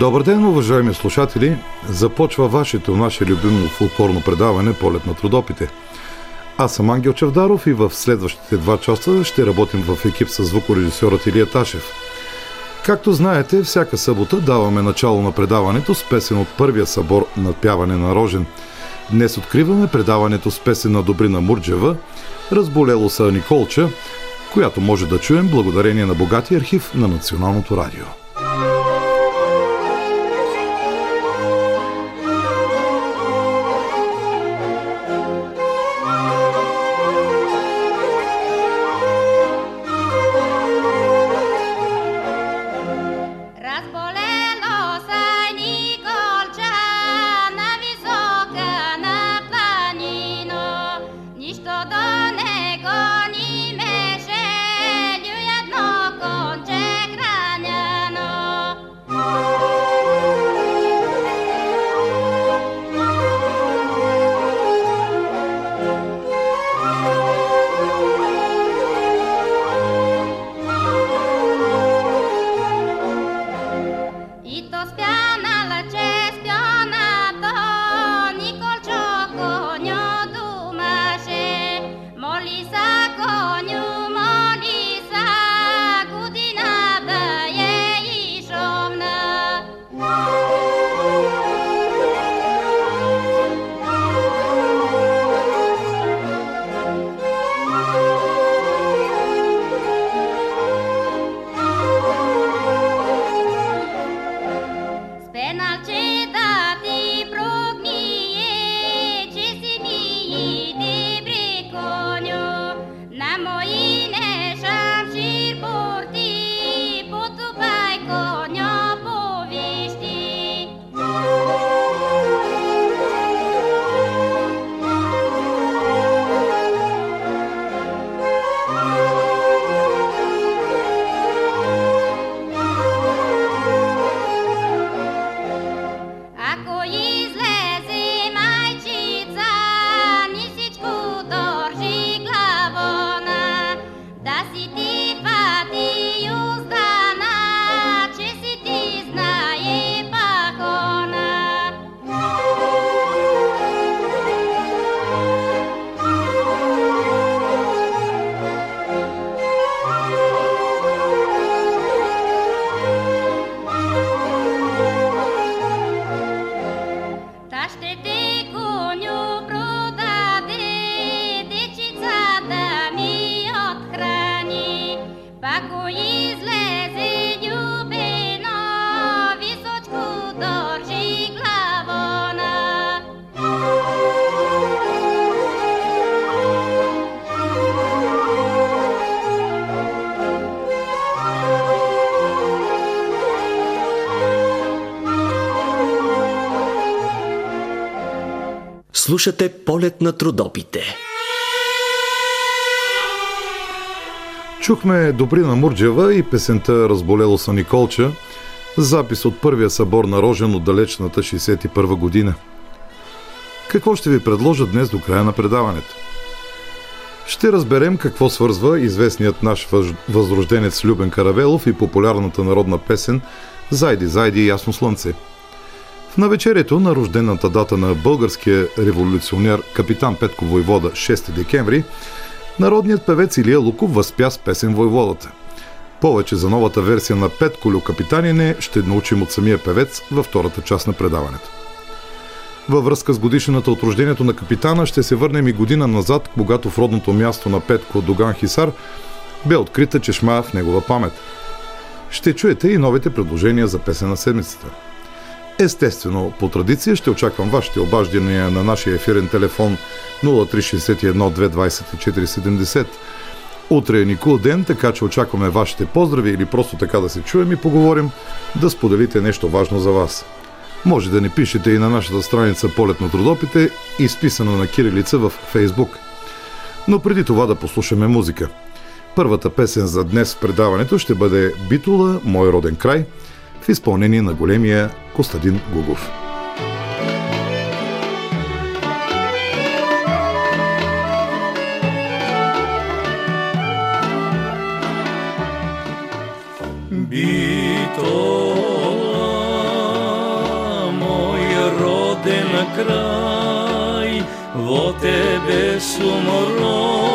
Добър ден, уважаеми слушатели! Започва вашето, наше любимо фулклорно предаване Полет на трудопите. Аз съм Ангел Чавдаров и в следващите два часа ще работим в екип с звукорежисьорът Илия Ташев. Както знаете, всяка събота даваме начало на предаването с песен от първия събор на пяване на Рожен. Днес откриваме предаването с песен на Добрина Мурджева «Разболело са Николча», която може да чуем благодарение на богатия архив на Националното радио. Слушате полет на трудопите. Чухме Добрина Мурджева и песента Разболело са Николча, запис от първия събор на Рожен от далечната 61 година. Какво ще ви предложа днес до края на предаването? Ще разберем какво свързва известният наш възрожденец Любен Каравелов и популярната народна песен «Зайди, зайди, ясно слънце», в навечерието на рождената дата на българския революционер капитан Петко Войвода 6 декември Народният певец Илия Луков възпя с песен Войводата. Повече за новата версия на Колю Капитанине ще научим от самия певец във втората част на предаването. Във връзка с годишната от рождението на капитана ще се върнем и година назад, когато в родното място на Петко Доган Хисар бе открита чешма в негова памет. Ще чуете и новите предложения за песен на седмицата. Естествено, по традиция ще очаквам вашите обаждания на нашия ефирен телефон 0361 224 70 Утре е Никол ден, така че очакваме вашите поздрави или просто така да се чуем и поговорим, да споделите нещо важно за вас. Може да ни пишете и на нашата страница Полет на трудопите, изписана на кирилица в Фейсбук. Но преди това да послушаме музика. Първата песен за днес в предаването ще бъде Битула, Мой роден край, в изпълнение на големия Костадин Гугов. край, во тебе сум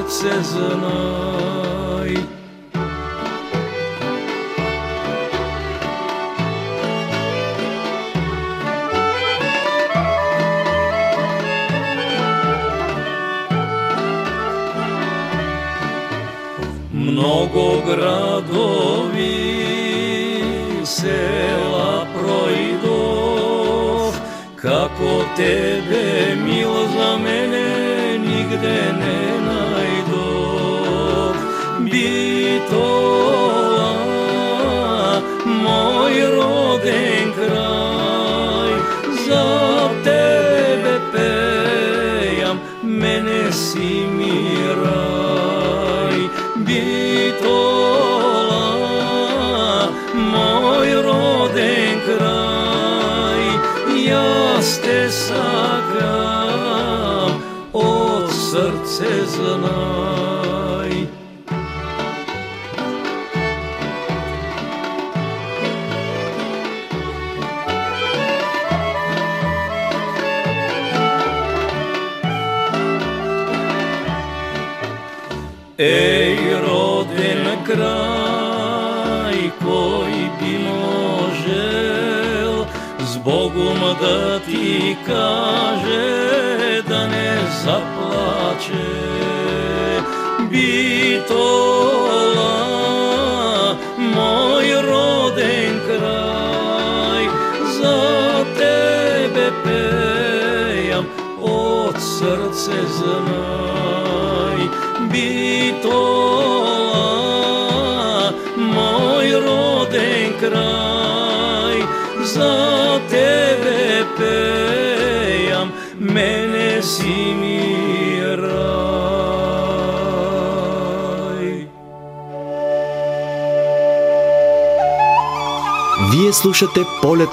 от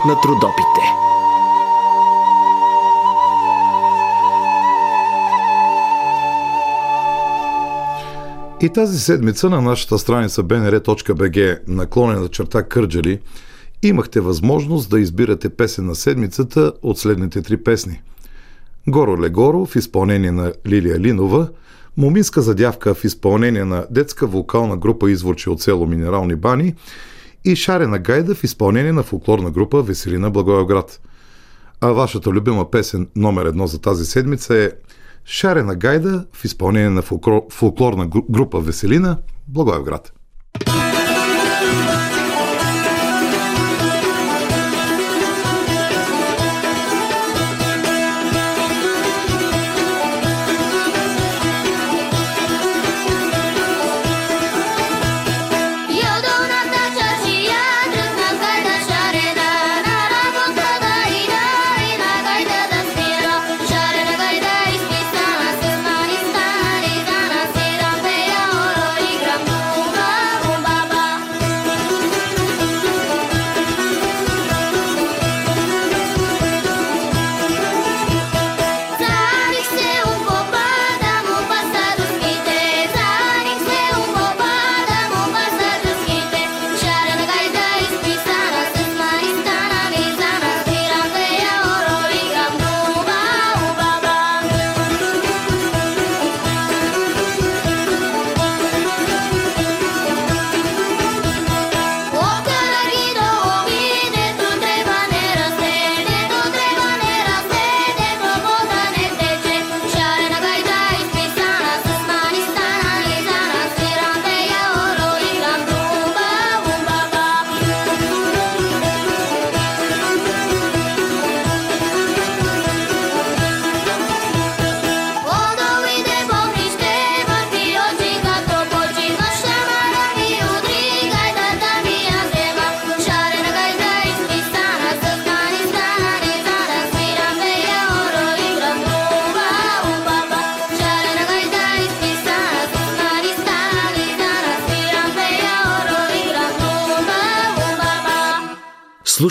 на трудопите. И тази седмица на нашата страница bnr.bg наклонена черта Кърджали имахте възможност да избирате песен на седмицата от следните три песни. Горо Легоро в изпълнение на Лилия Линова, Моминска задявка в изпълнение на детска вокална група Изворче от село Минерални бани и Шарена гайда в изпълнение на фолклорна група Веселина Благоевград. А вашата любима песен номер едно за тази седмица е Шарена гайда в изпълнение на фолклор, фолклорна група Веселина Благоевград. Јодовната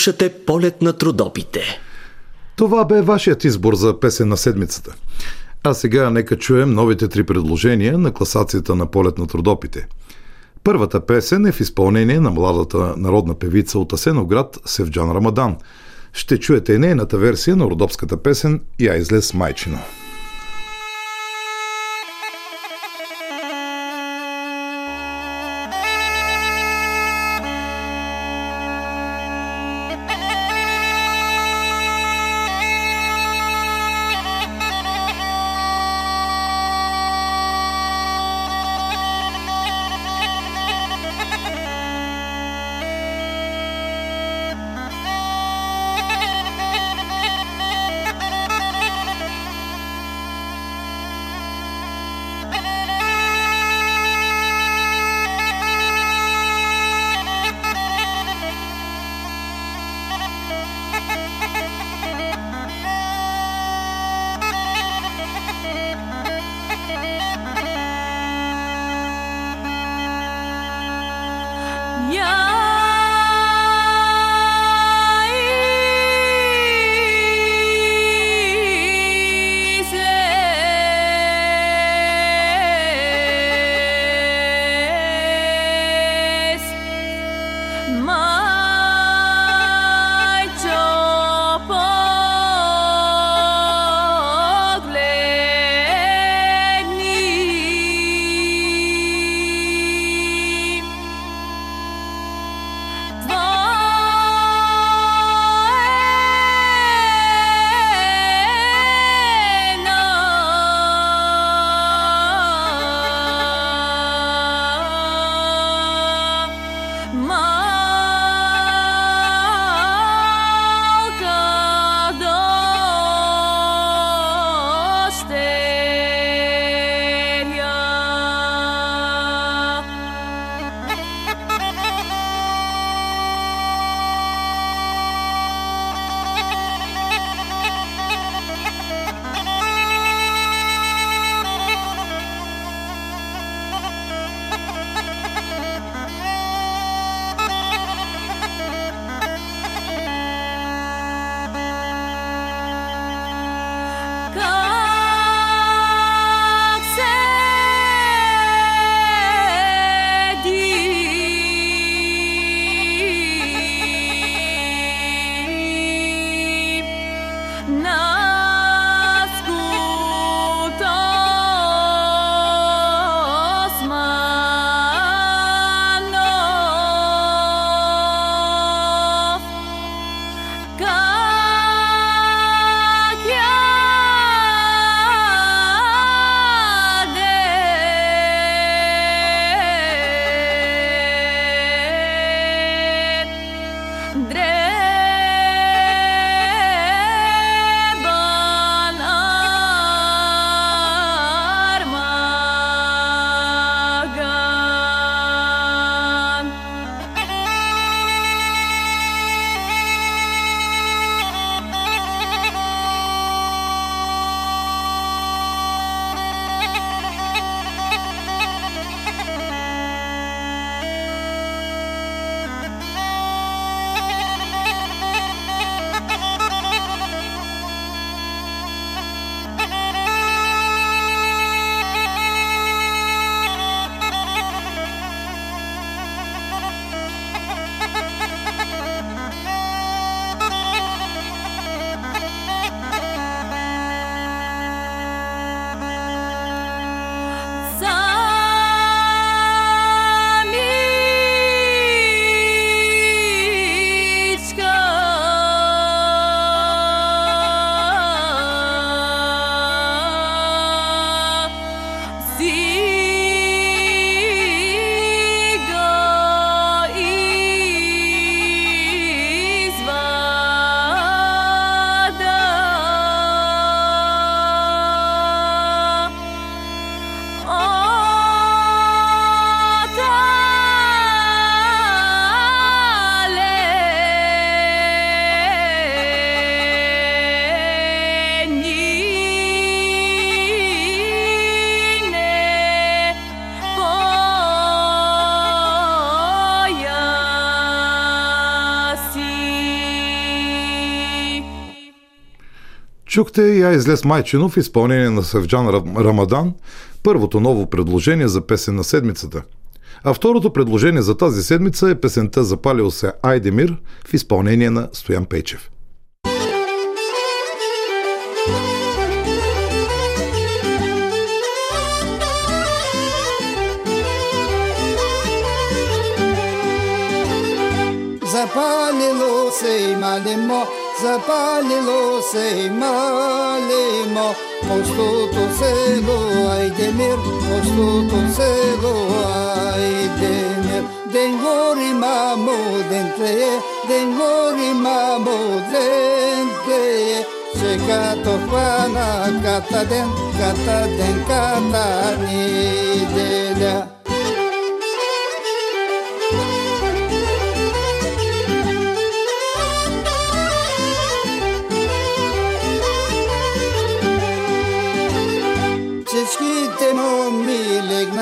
Слушате полет на трудопите. Това бе вашият избор за песен на седмицата. А сега нека чуем новите три предложения на класацията на полет на трудопите. Първата песен е в изпълнение на младата народна певица от Асеноград Севджан Рамадан. Ще чуете нейната версия на родопската песен «Я излез майчино». Yeah. Чухте Я излез Майчинов в изпълнение на Севджан Ра- Рамадан, първото ново предложение за песен на седмицата. А второто предложение за тази седмица е песента Запалил се Айдемир в изпълнение на Стоян Пейчев. Запалило се и малимо, запалило се и малимо, пустото село Айдемир, пустото село Айдемир. Ден гори мамо, ден тлее, ден гори мамо, ден тлее, че като хвана ката ден, ката ден, ката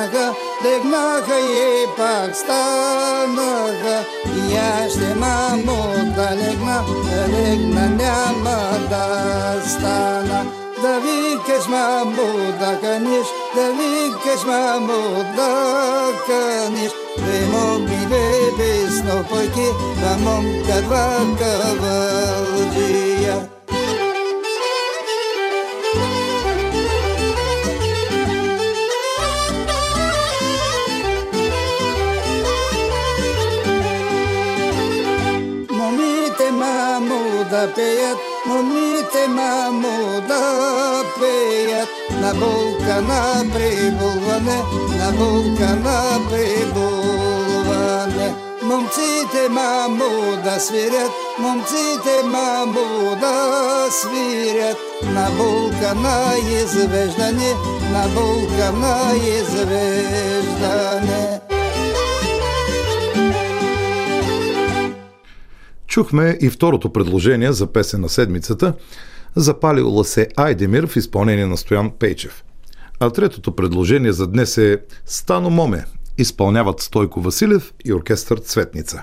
легнаха, легнаха и пак станаха. И аз ще мамо да легна, да легна няма да стана. Да викаш мамо да каниш, да викаш мамо да каниш. Две моми бебе снопойки, да момка два кавалджия. Да пеят, момите мамо да пеят на булка на прибулване, на булка на прибулване. Момците мамо да свирят, момците мамо да свирят на булка на извеждане, на булка на извеждане. Чухме и второто предложение за песен на седмицата Запалила се Айдемир в изпълнение на Стоян Пейчев. А третото предложение за днес е Стано Моме. Изпълняват Стойко Василев и оркестър Цветница.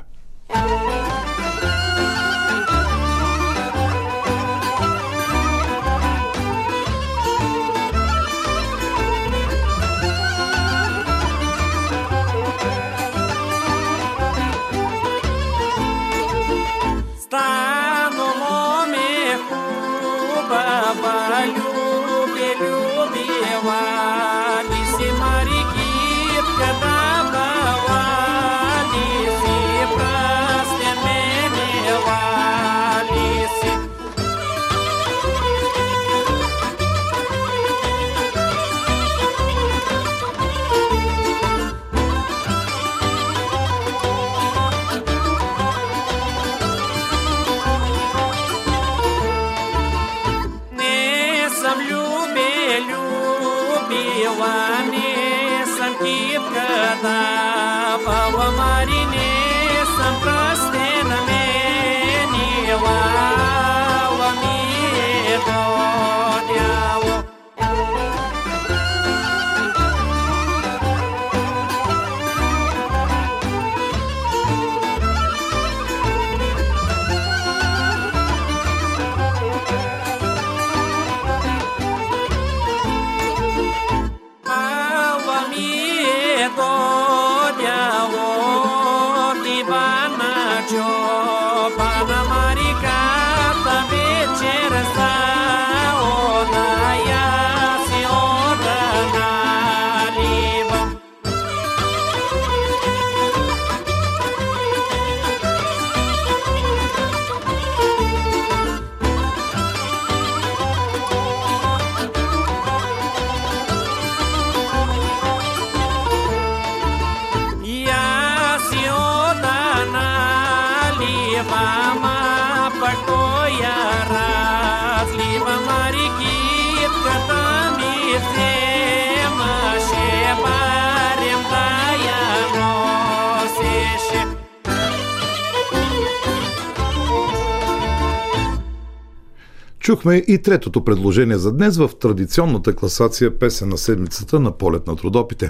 Чухме и третото предложение за днес в традиционната класация песен на седмицата на полет на трудопите.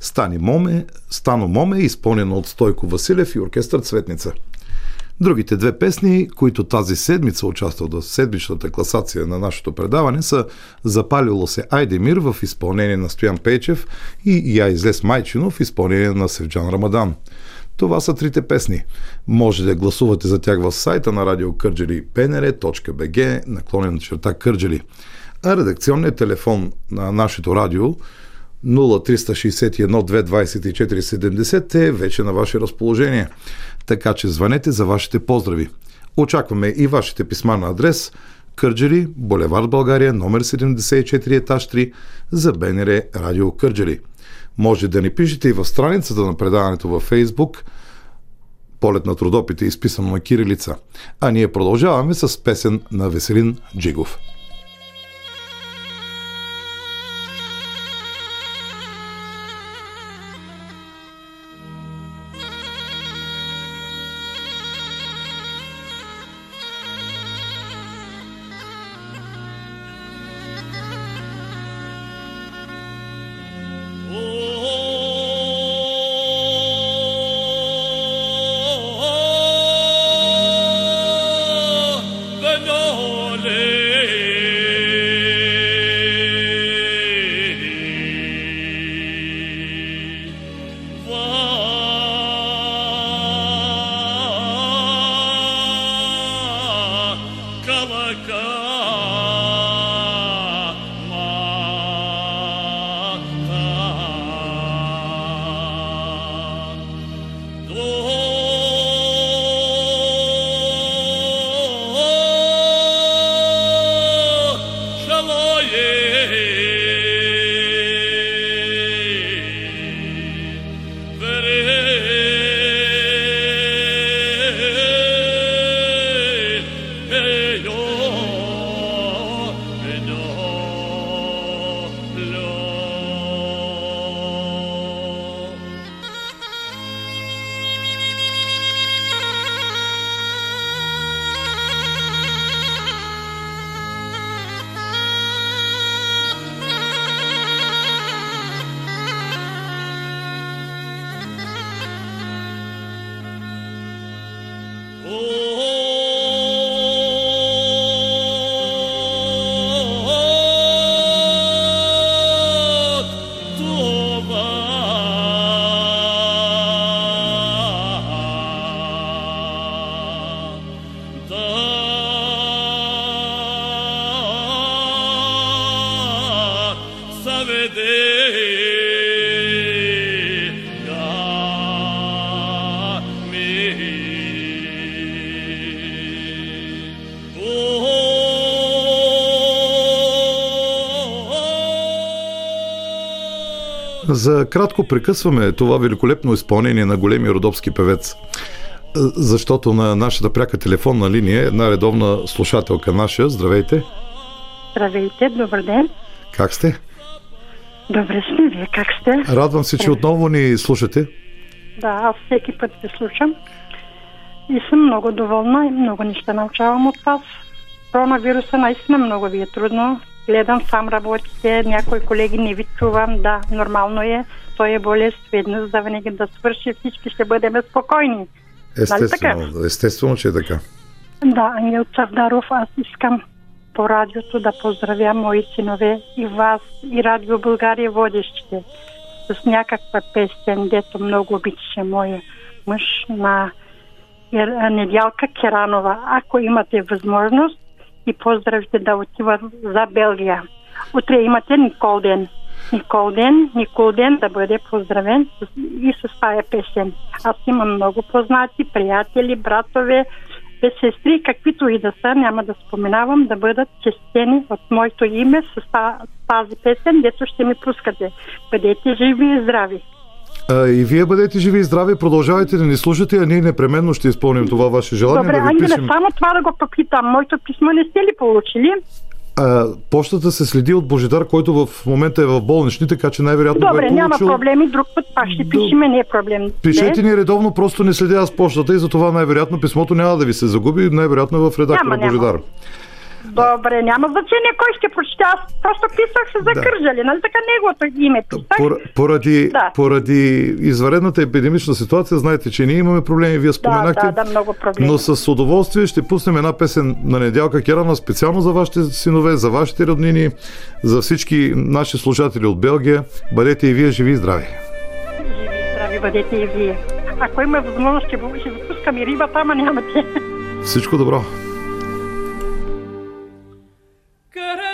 Стани Моме, Стано Моме, изпълнено от Стойко Василев и оркестър Цветница. Другите две песни, които тази седмица участват в седмичната класация на нашето предаване са Запалило се Айдемир в изпълнение на Стоян Пейчев и Я излез Майчино в изпълнение на Севджан Рамадан. Това са трите песни. Може да гласувате за тях в сайта на радио Кърджели pnr.bg наклонен черта Кърджели. А редакционният телефон на нашето радио 0361-224-70 е вече на ваше разположение. Така че звънете за вашите поздрави. Очакваме и вашите писма на адрес Кърджели, Болевард България, номер 74, етаж 3 за БНР Радио Кърджели. Може да ни пишете и в страницата на предаването във Фейсбук Полет на трудопите, изписано на кирилица. А ние продължаваме с песен на Веселин Джигов. За кратко прекъсваме това великолепно изпълнение на големия родопски певец, защото на нашата пряка телефонна линия е една редовна слушателка наша. Здравейте! Здравейте, добър ден! Как сте? Добре сме, вие как сте? Радвам се, че отново ни слушате. Да, аз всеки път ви слушам. И съм много доволна и много неща научавам от вас. Коронавируса наистина много ви е трудно. Гледам, сам работите, някои колеги не ви чувам. Да, нормално е. Той е болест, веднъж за винаги да свърши, всички ще бъдем спокойни. Нали Естествено, естествено, че е така. Да, Ангел Цавдаров, аз искам по радиото да поздравя мои синове и вас, и Радио България водещите с някаква песен, дето много обичаше моя мъж на Недялка Керанова. Ако имате възможност и поздравите да отиват за Белгия. Утре имате Никол ден. Никол ден, Никол ден да бъде поздравен и с тая песен. Аз имам много познати, приятели, братове, сестри, каквито и да са, няма да споменавам, да бъдат честени от моето име с тази песен, дето ще ми пускате. Бъдете живи и здрави! А, и вие бъдете живи и здрави, продължавайте да ни слушате, а ние непременно ще изпълним това ваше желание. Добре, да Ангеле, пишем... само това да го попитам. Моето писмо не сте ли получили? А, почтата се следи от Божидар, който в момента е в болнични, така че най-вероятно Добре, го е няма проблеми, друг път пак ще пишеме, не е проблем. Пишете не? ни редовно, просто не следя аз почтата и затова най-вероятно писмото няма да ви се загуби, най-вероятно е в редактора Няма, няма. Добре, няма значение кой ще прочете. Аз просто писах се за Да. Кърджали, нали така неговото име писах. Пор- Поради, Да. поради изваредната епидемична ситуация, знаете, че ние имаме проблеми, вие Да, споменахте. да, да, много проблеми. Но с удоволствие ще пуснем една песен на Недялка Керана специално за вашите синове, за вашите роднини, за всички наши слушатели от Белгия. Бъдете и вие живи и здрави! Живи и здрави бъдете и вие. Ако има възможност, ще, ще запускам и рибата, ама нямате. Всичко добро! Good.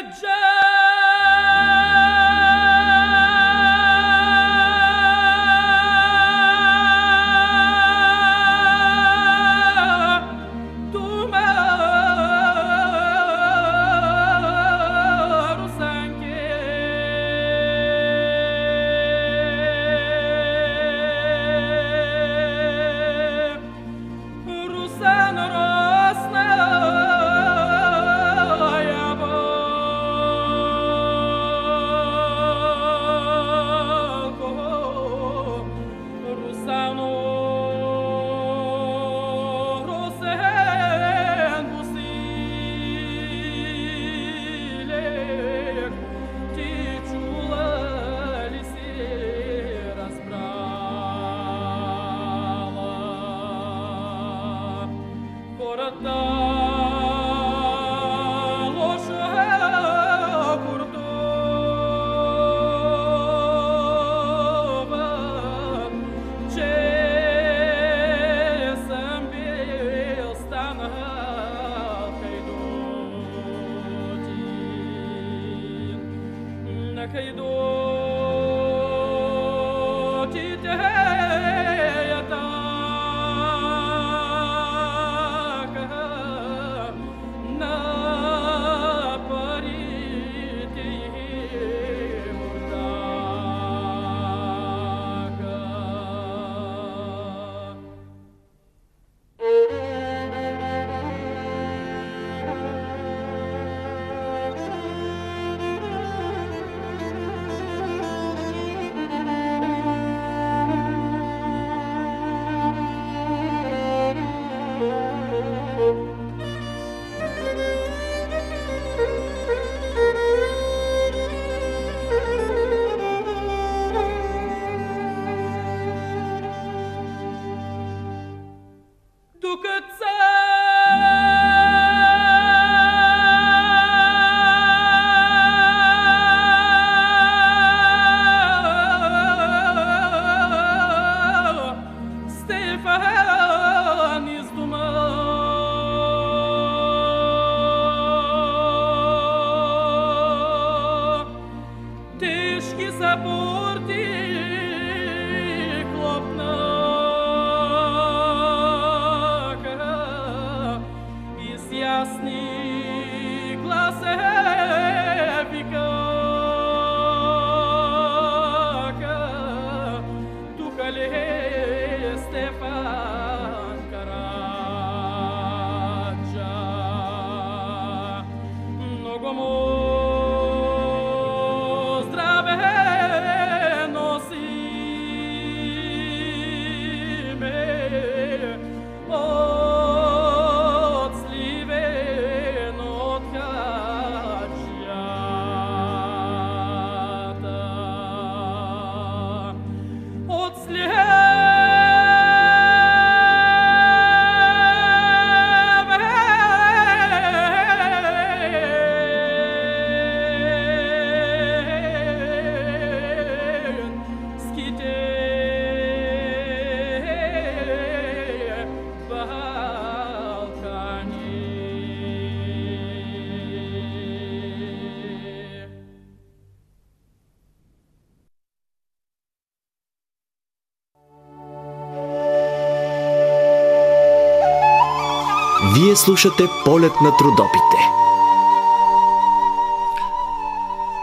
Слушате полет на трудопите.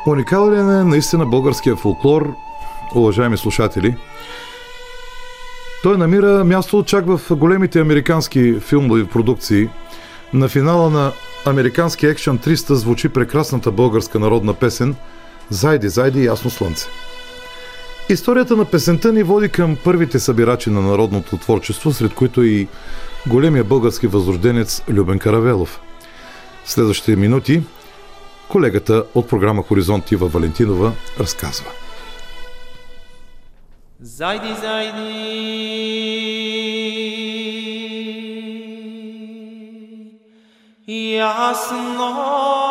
Уникален е наистина българския фолклор, уважаеми слушатели. Той намира място чак в големите американски филмови продукции. На финала на американски екшън 300 звучи прекрасната българска народна песен Зайди, зайди, ясно слънце. Историята на песента ни води към първите събирачи на народното творчество, сред които и големия български възрожденец Любен Каравелов. Следващите минути колегата от програма Хоризонт Ива Валентинова разказва. Зайди, зайди, ясно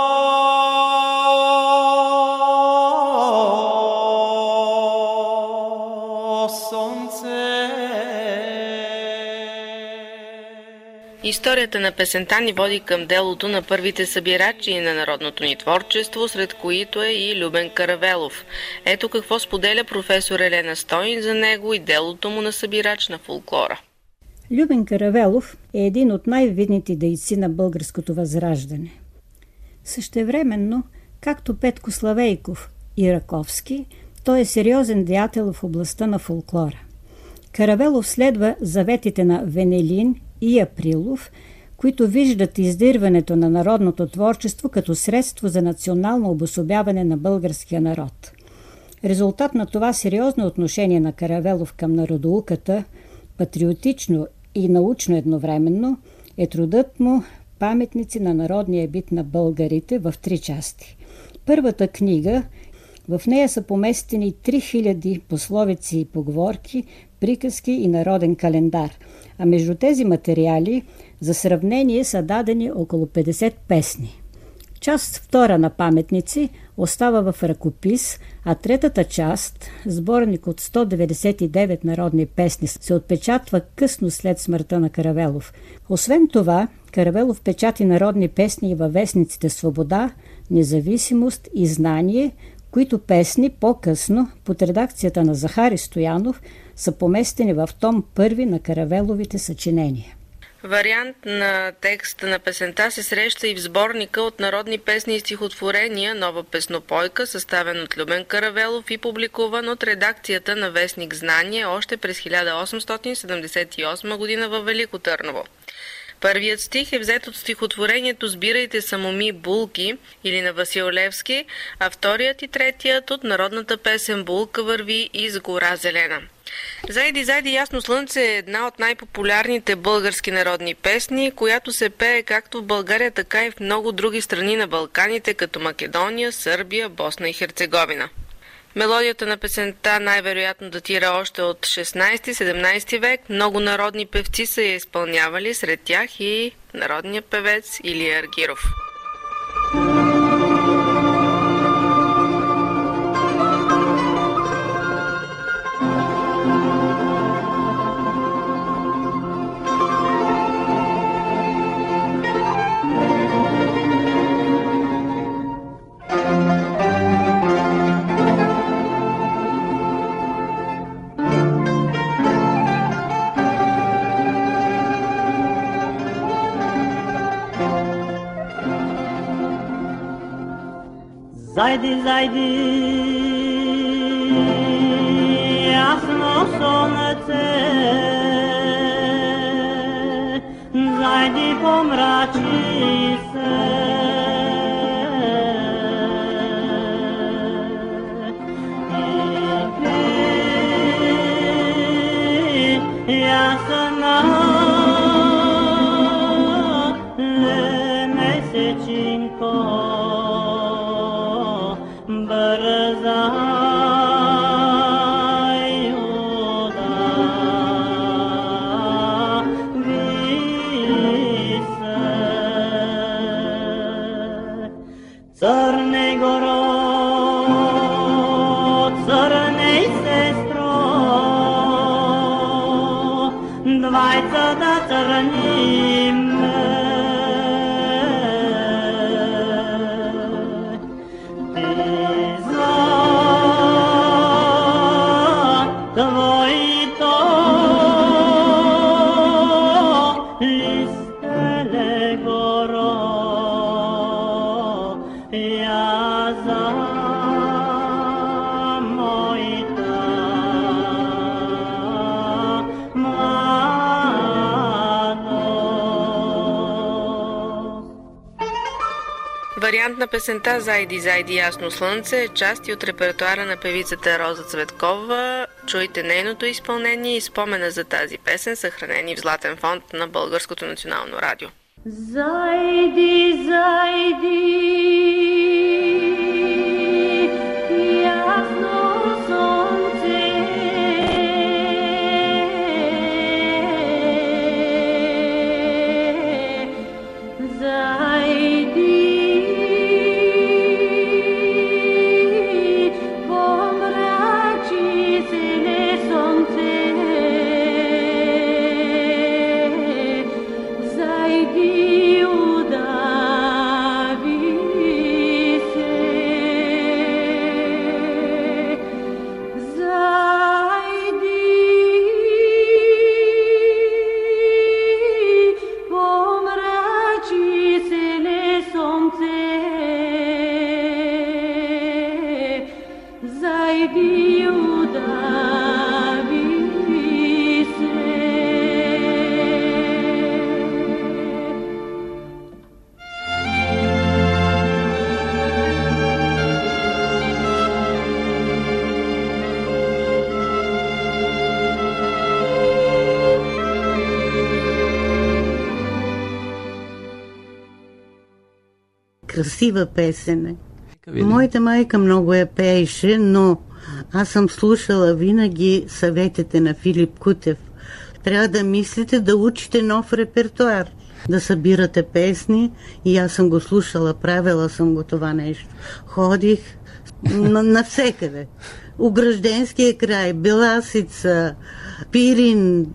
Историята на песента ни води към делото на първите събирачи на народното ни творчество, сред които е и Любен Каравелов. Ето какво споделя професор Елена Стойн за него и делото му на събирач на фолклора. Любен Каравелов е един от най-видните дейци на българското възраждане. Същевременно, както Петко Славейков и Раковски, той е сериозен деятел в областта на фолклора. Каравелов следва заветите на Венелин и Априлов, които виждат издирването на народното творчество като средство за национално обособяване на българския народ. Резултат на това сериозно отношение на Каравелов към народоуката, патриотично и научно едновременно, е трудът му паметници на народния бит на българите в три части. Първата книга в нея са поместени 3000 пословици и поговорки, приказки и народен календар, а между тези материали за сравнение са дадени около 50 песни. Част втора на паметници остава в ръкопис, а третата част, сборник от 199 народни песни, се отпечатва късно след смъртта на Каравелов. Освен това, Каравелов печати народни песни и във вестниците Свобода, Независимост и Знание, които песни по-късно, под редакцията на Захари Стоянов, са поместени в том първи на Каравеловите съчинения. Вариант на текста на песента се среща и в сборника от народни песни и стихотворения «Нова песнопойка», съставен от Любен Каравелов и публикуван от редакцията на Вестник Знание още през 1878 година във Велико Търново. Първият стих е взет от стихотворението «Сбирайте самоми булки» или на Васил Левски, а вторият и третият от народната песен «Булка върви из гора зелена». Зайди, зайди, ясно слънце е една от най-популярните български народни песни, която се пее както в България, така и в много други страни на Балканите, като Македония, Сърбия, Босна и Херцеговина. Мелодията на песента най-вероятно датира още от 16-17 век. Много народни певци са я изпълнявали, сред тях и народният певец Илия Аргиров. Seidi, seidi, ach noch so ne Tee, seidi vom Ratschi. На песента «Зайди, зайди, ясно слънце» е част и от репертуара на певицата Роза Цветкова. Чуйте нейното изпълнение и спомена за тази песен, съхранени в Златен фонд на Българското национално радио. Зайди, зайди, красива песен е. Моята майка много я пееше, но аз съм слушала винаги съветите на Филип Кутев. Трябва да мислите да учите нов репертуар, да събирате песни и аз съм го слушала, правила съм го това нещо. Ходих на, навсекъде. Огражденския край, Беласица, Пирин,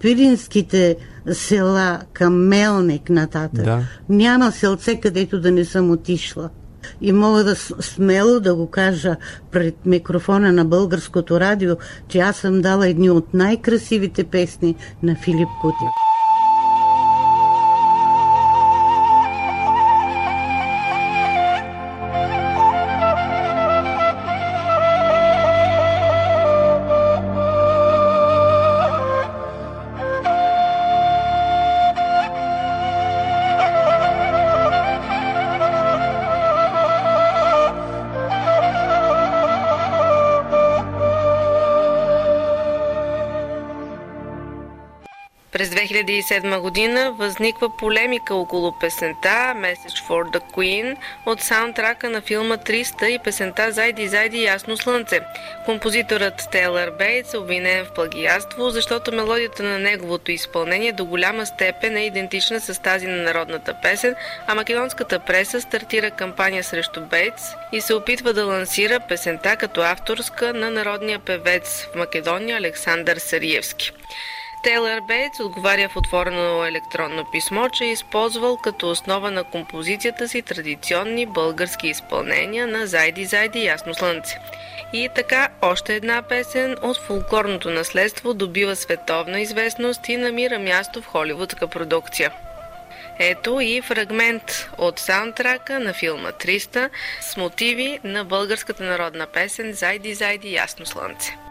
Пиринските села към Мелник нататък. Да. Няма селце, където да не съм отишла. И мога да смело да го кажа пред микрофона на българското радио, че аз съм дала едни от най-красивите песни на Филип Кутев. 2007 година възниква полемика около песента Message for the Queen от саундтрака на филма 300 и песента Зайди, зайди, ясно слънце. Композиторът Тейлър Бейтс е обвинен в плагиатство, защото мелодията на неговото изпълнение до голяма степен е идентична с тази на народната песен, а македонската преса стартира кампания срещу Бейтс и се опитва да лансира песента като авторска на народния певец в Македония Александър Сариевски. Тейлър Бейтс отговаря в отворено електронно писмо, че е използвал като основа на композицията си традиционни български изпълнения на Зайди Зайди Ясно Слънце. И така още една песен от фулклорното наследство добива световна известност и намира място в холивудска продукция. Ето и фрагмент от саундтрака на филма 300 с мотиви на българската народна песен Зайди Зайди Ясно Слънце.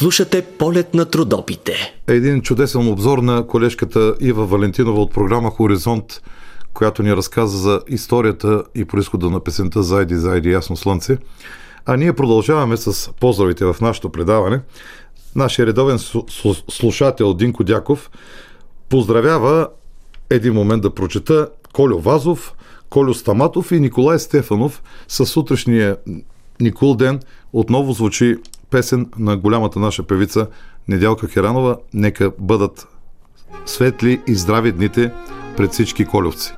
Слушате полет на трудопите. Един чудесен обзор на колежката Ива Валентинова от програма Хоризонт, която ни разказа за историята и происхода на песента Зайди, Зайди, Ясно слънце. А ние продължаваме с поздравите в нашето предаване. Нашия редовен слушател Динко Дяков поздравява един момент да прочета Колю Вазов, Колю Стаматов и Николай Стефанов с утрешния Никол ден отново звучи песен на голямата наша певица Недялка Херанова. Нека бъдат светли и здрави дните пред всички колевци.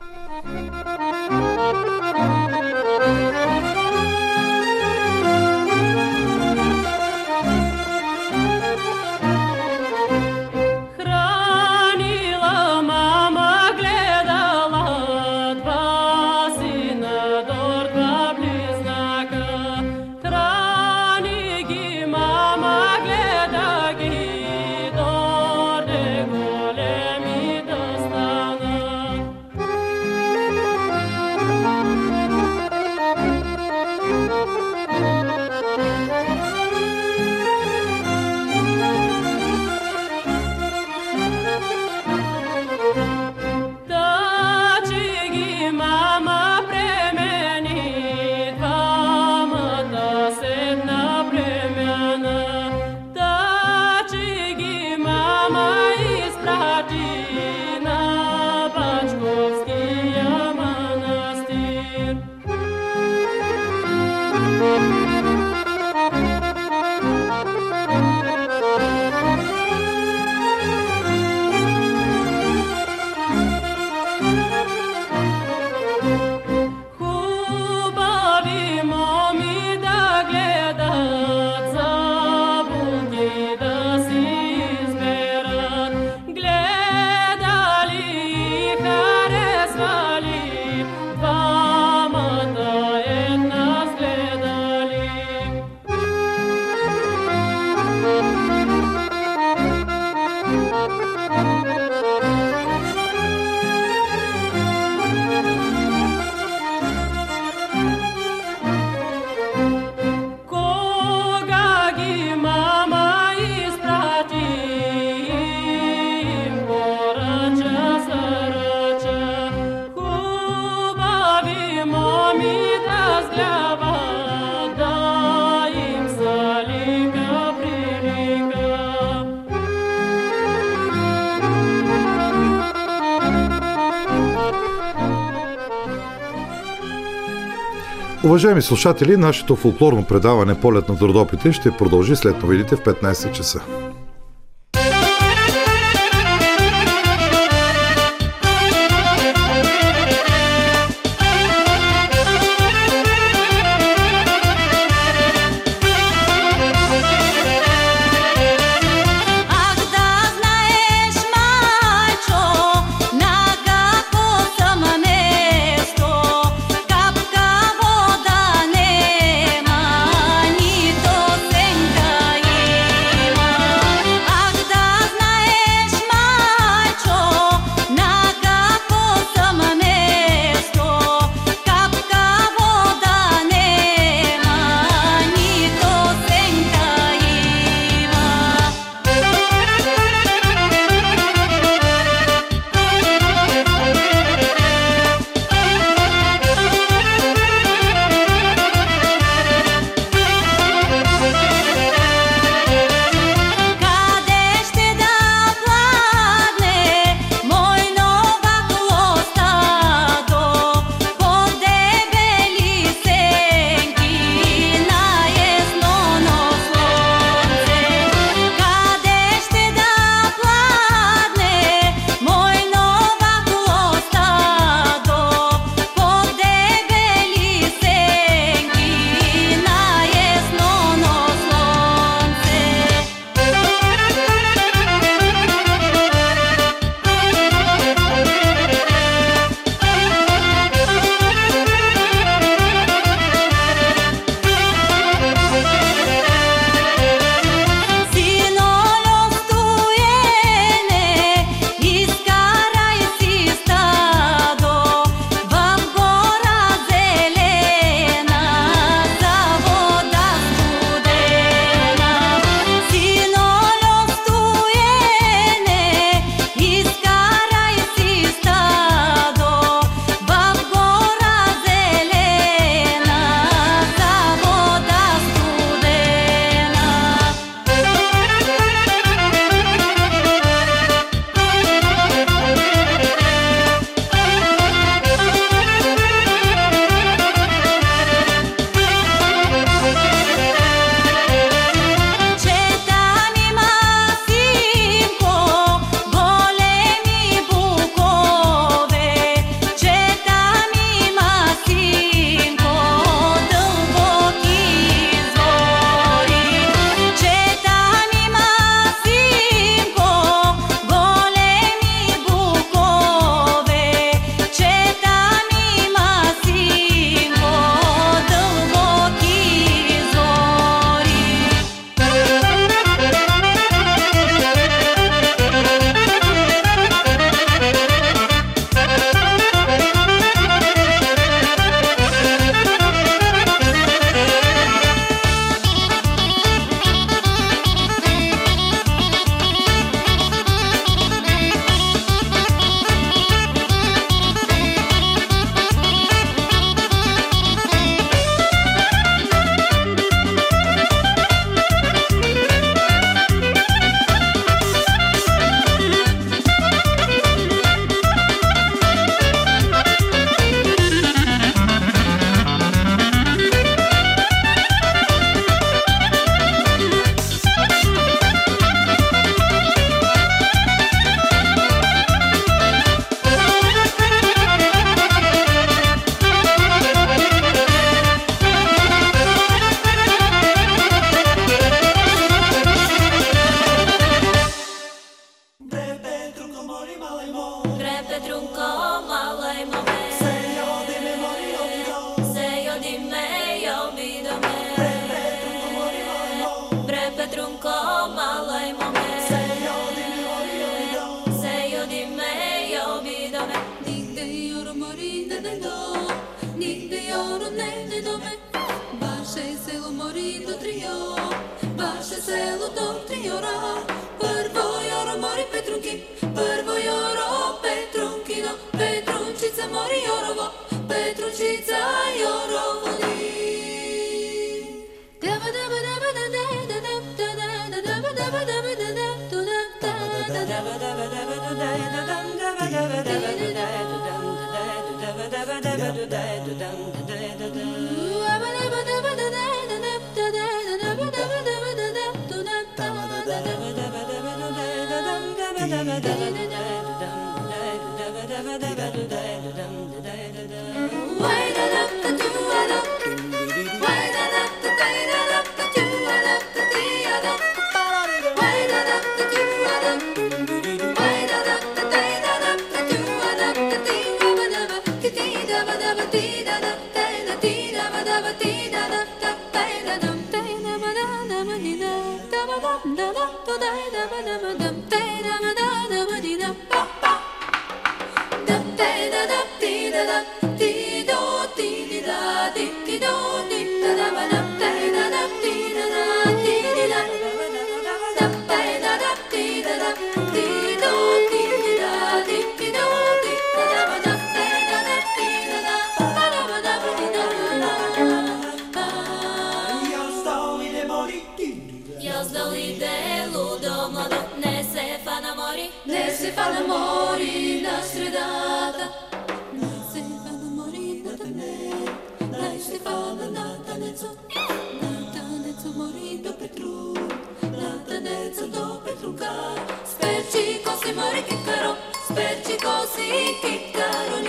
Уважаеми слушатели, нашето фолклорно предаване Полет на трудопите ще продължи след новините в 15 часа. amore che caro, sperci così che caro,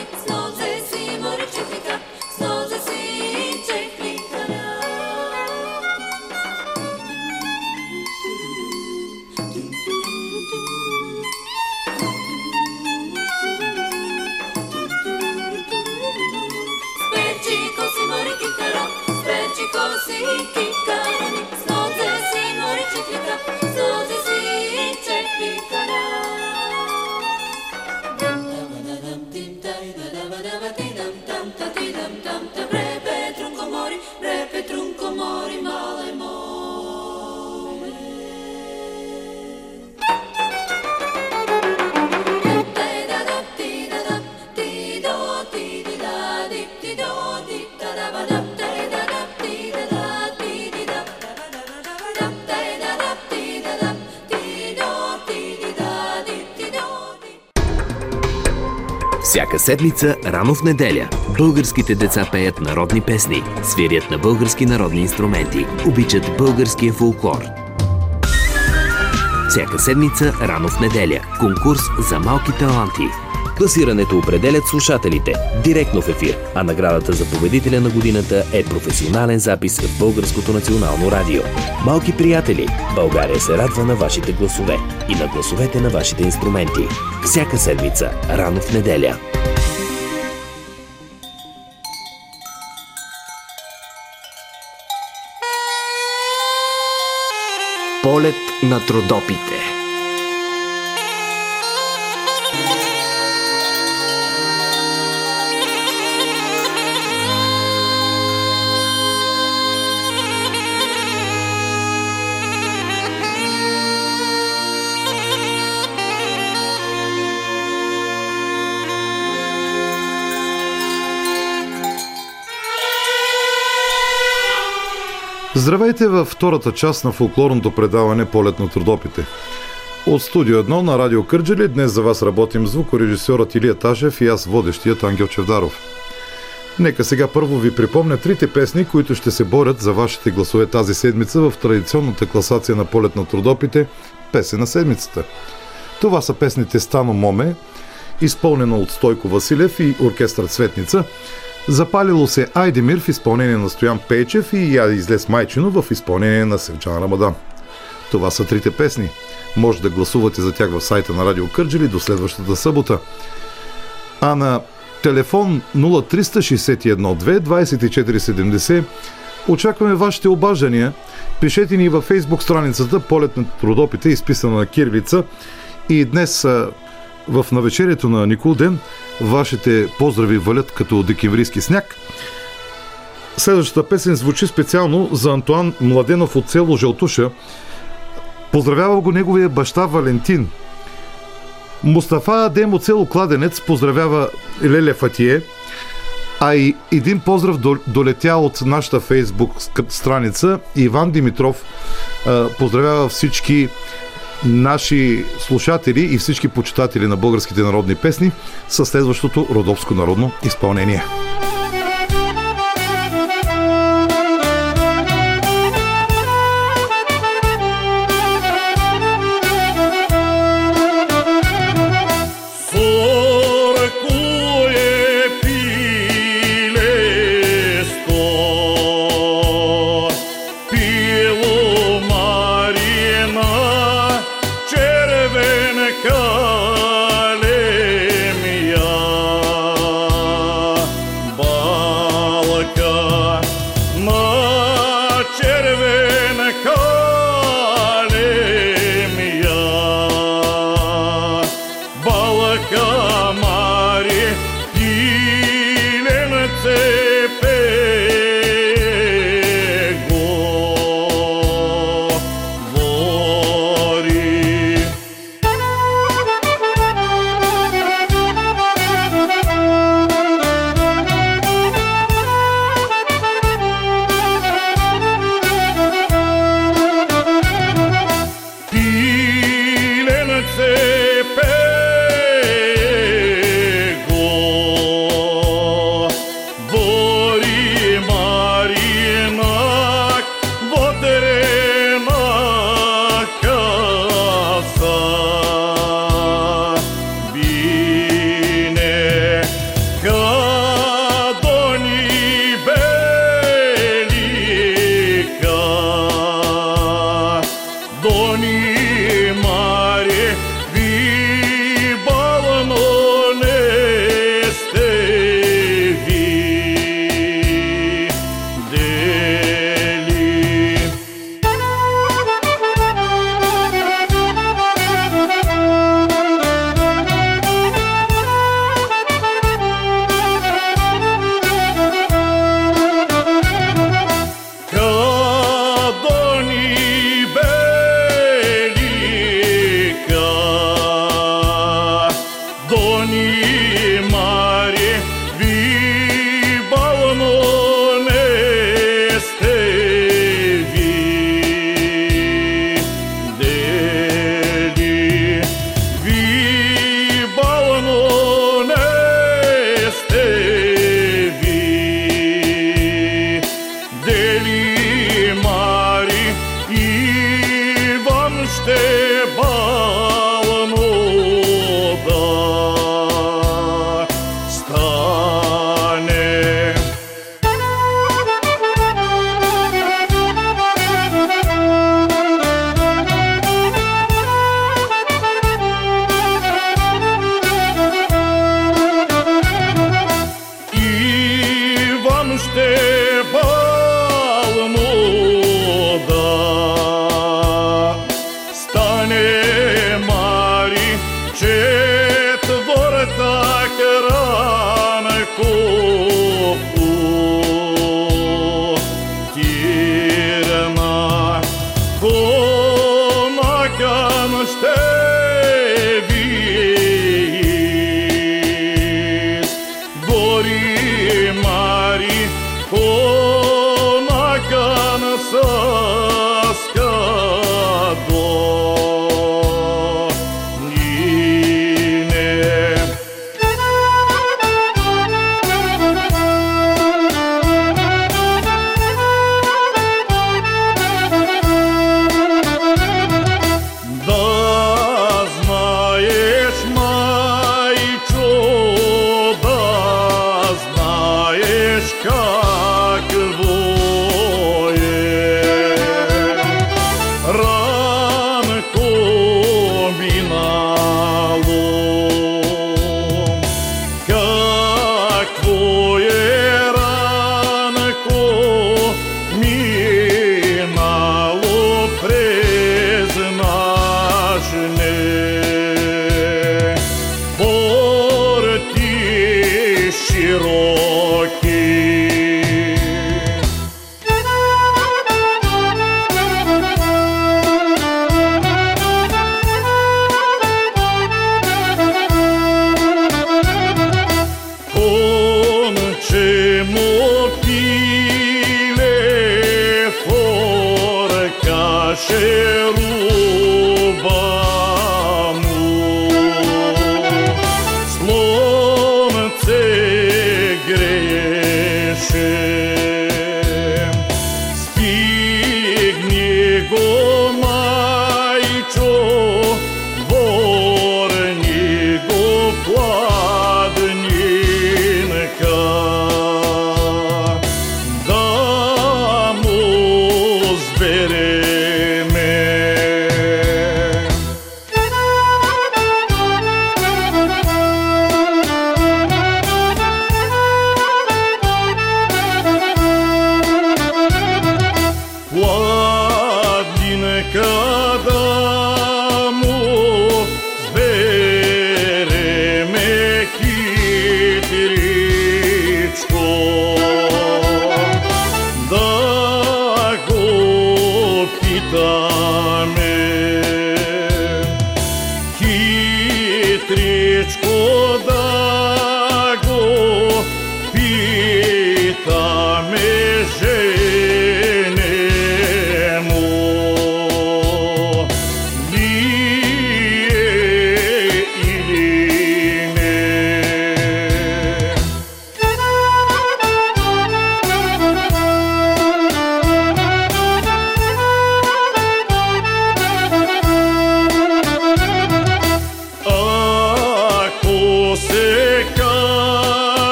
седмица, рано в неделя, българските деца пеят народни песни, свирят на български народни инструменти, обичат българския фолклор. Всяка седмица, рано в неделя, конкурс за малки таланти. Класирането определят слушателите директно в ефир, а наградата за победителя на годината е професионален запис в Българското национално радио. Малки приятели, България се радва на вашите гласове и на гласовете на вашите инструменти. Всяка седмица, рано в неделя. Полет на трудопите. Здравейте във втората част на фолклорното предаване Полет на трудопите. От студио 1 на Радио Кърджали днес за вас работим звукорежисьорът Илия Ташев и аз водещият Ангел Чевдаров. Нека сега първо ви припомня трите песни, които ще се борят за вашите гласове тази седмица в традиционната класация на Полет на трудопите Песен на седмицата. Това са песните Стано Моме, изпълнена от Стойко Василев и оркестър Цветница, Запалило се Айдемир в изпълнение на Стоян Пейчев и Я излез Майчино в изпълнение на Севчан Рамадан. Това са трите песни. Може да гласувате за тях в сайта на Радио Кърджили до следващата събота. А на телефон 0361 2 2470 Очакваме вашите обаждания. Пишете ни във фейсбук страницата Полет на трудопите, изписана на кирилица. И днес в навечерието на Никол ден вашите поздрави валят като декемврийски сняг. Следващата песен звучи специално за Антуан Младенов от село Жълтуша. Поздравява го неговия баща Валентин. Мустафа Адем от село Кладенец поздравява Леле Фатие. А и един поздрав до- долетя от нашата фейсбук страница. Иван Димитров поздравява всички наши слушатели и всички почитатели на българските народни песни със следващото родовско народно изпълнение.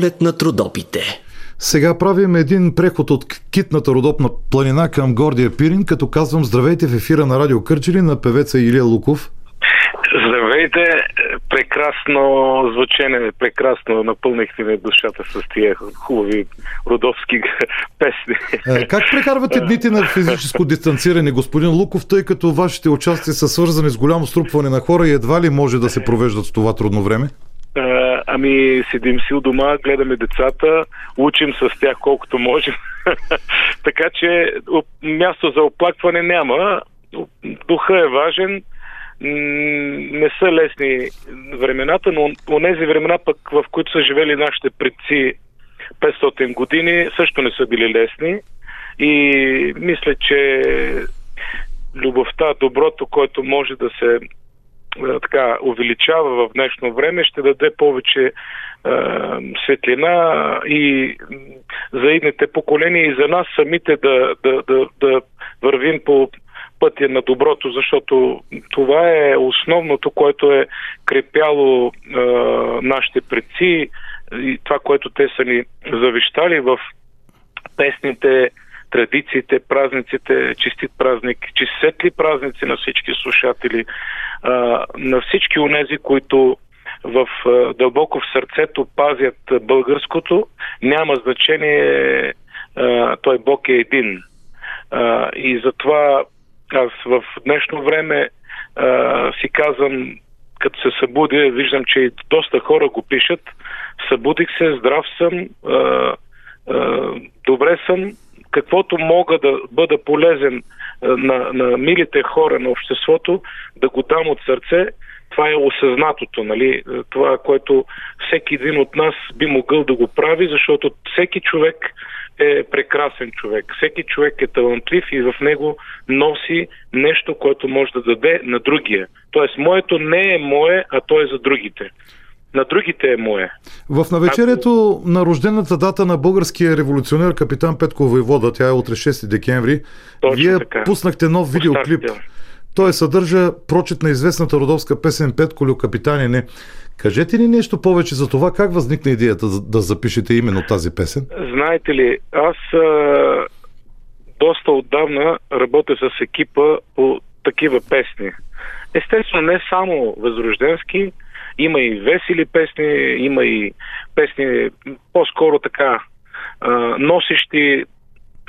Полет на трудопите. Сега правим един преход от китната родопна планина към Гордия Пирин, като казвам здравейте в ефира на Радио Кърчили на певеца Илия Луков. Здравейте, прекрасно звучене, прекрасно напълнихте ми душата с тия хубави родовски песни. Е, Как прекарвате дните на физическо дистанциране, господин Луков, тъй като вашите участия са свързани с голямо струпване на хора и едва ли може да се провеждат в това трудно време? Ами, седим си у дома, гледаме децата, учим с тях колкото можем. така че място за оплакване няма. Духа е важен. Не са лесни времената, но онези времена пък, в които са живели нашите предци 500 години, също не са били лесни. И мисля, че любовта, доброто, което може да се така увеличава в днешно време, ще даде повече светлина и за идните поколения и за нас самите да, да, да, да вървим по пътя на доброто, защото това е основното, което е крепяло а, нашите предци и това, което те са ни завещали в песните, традициите, празниците, честит празник, че светли празници на всички слушатели, на всички онези, които в дълбоко в сърцето пазят българското, няма значение, той Бог е един. И затова аз в днешно време си казвам, като се събудя, виждам, че и доста хора го пишат. Събудих се, здрав съм, добре съм, каквото мога да бъда полезен а, на, на милите хора на обществото, да го дам от сърце. Това е осъзнатото, нали? Това, което всеки един от нас би могъл да го прави, защото всеки човек е прекрасен човек. Всеки човек е талантлив и в него носи нещо, което може да даде на другия. Тоест, моето не е мое, а то е за другите. На другите е мое. В навечерието на рождената дата на българския революционер капитан Петко Войвода, тя е утре 6 декември, Точно вие така. пуснахте нов видеоклип. Той съдържа прочет на известната родовска песен Петко Капитанине. Кажете ни нещо повече за това, как възникна идеята да- да запишете именно тази песен? Знаете ли, аз а, доста отдавна работя с екипа по такива песни. Естествено, не само възрожденски, Има и весели песни, има и песни по-скоро така носещи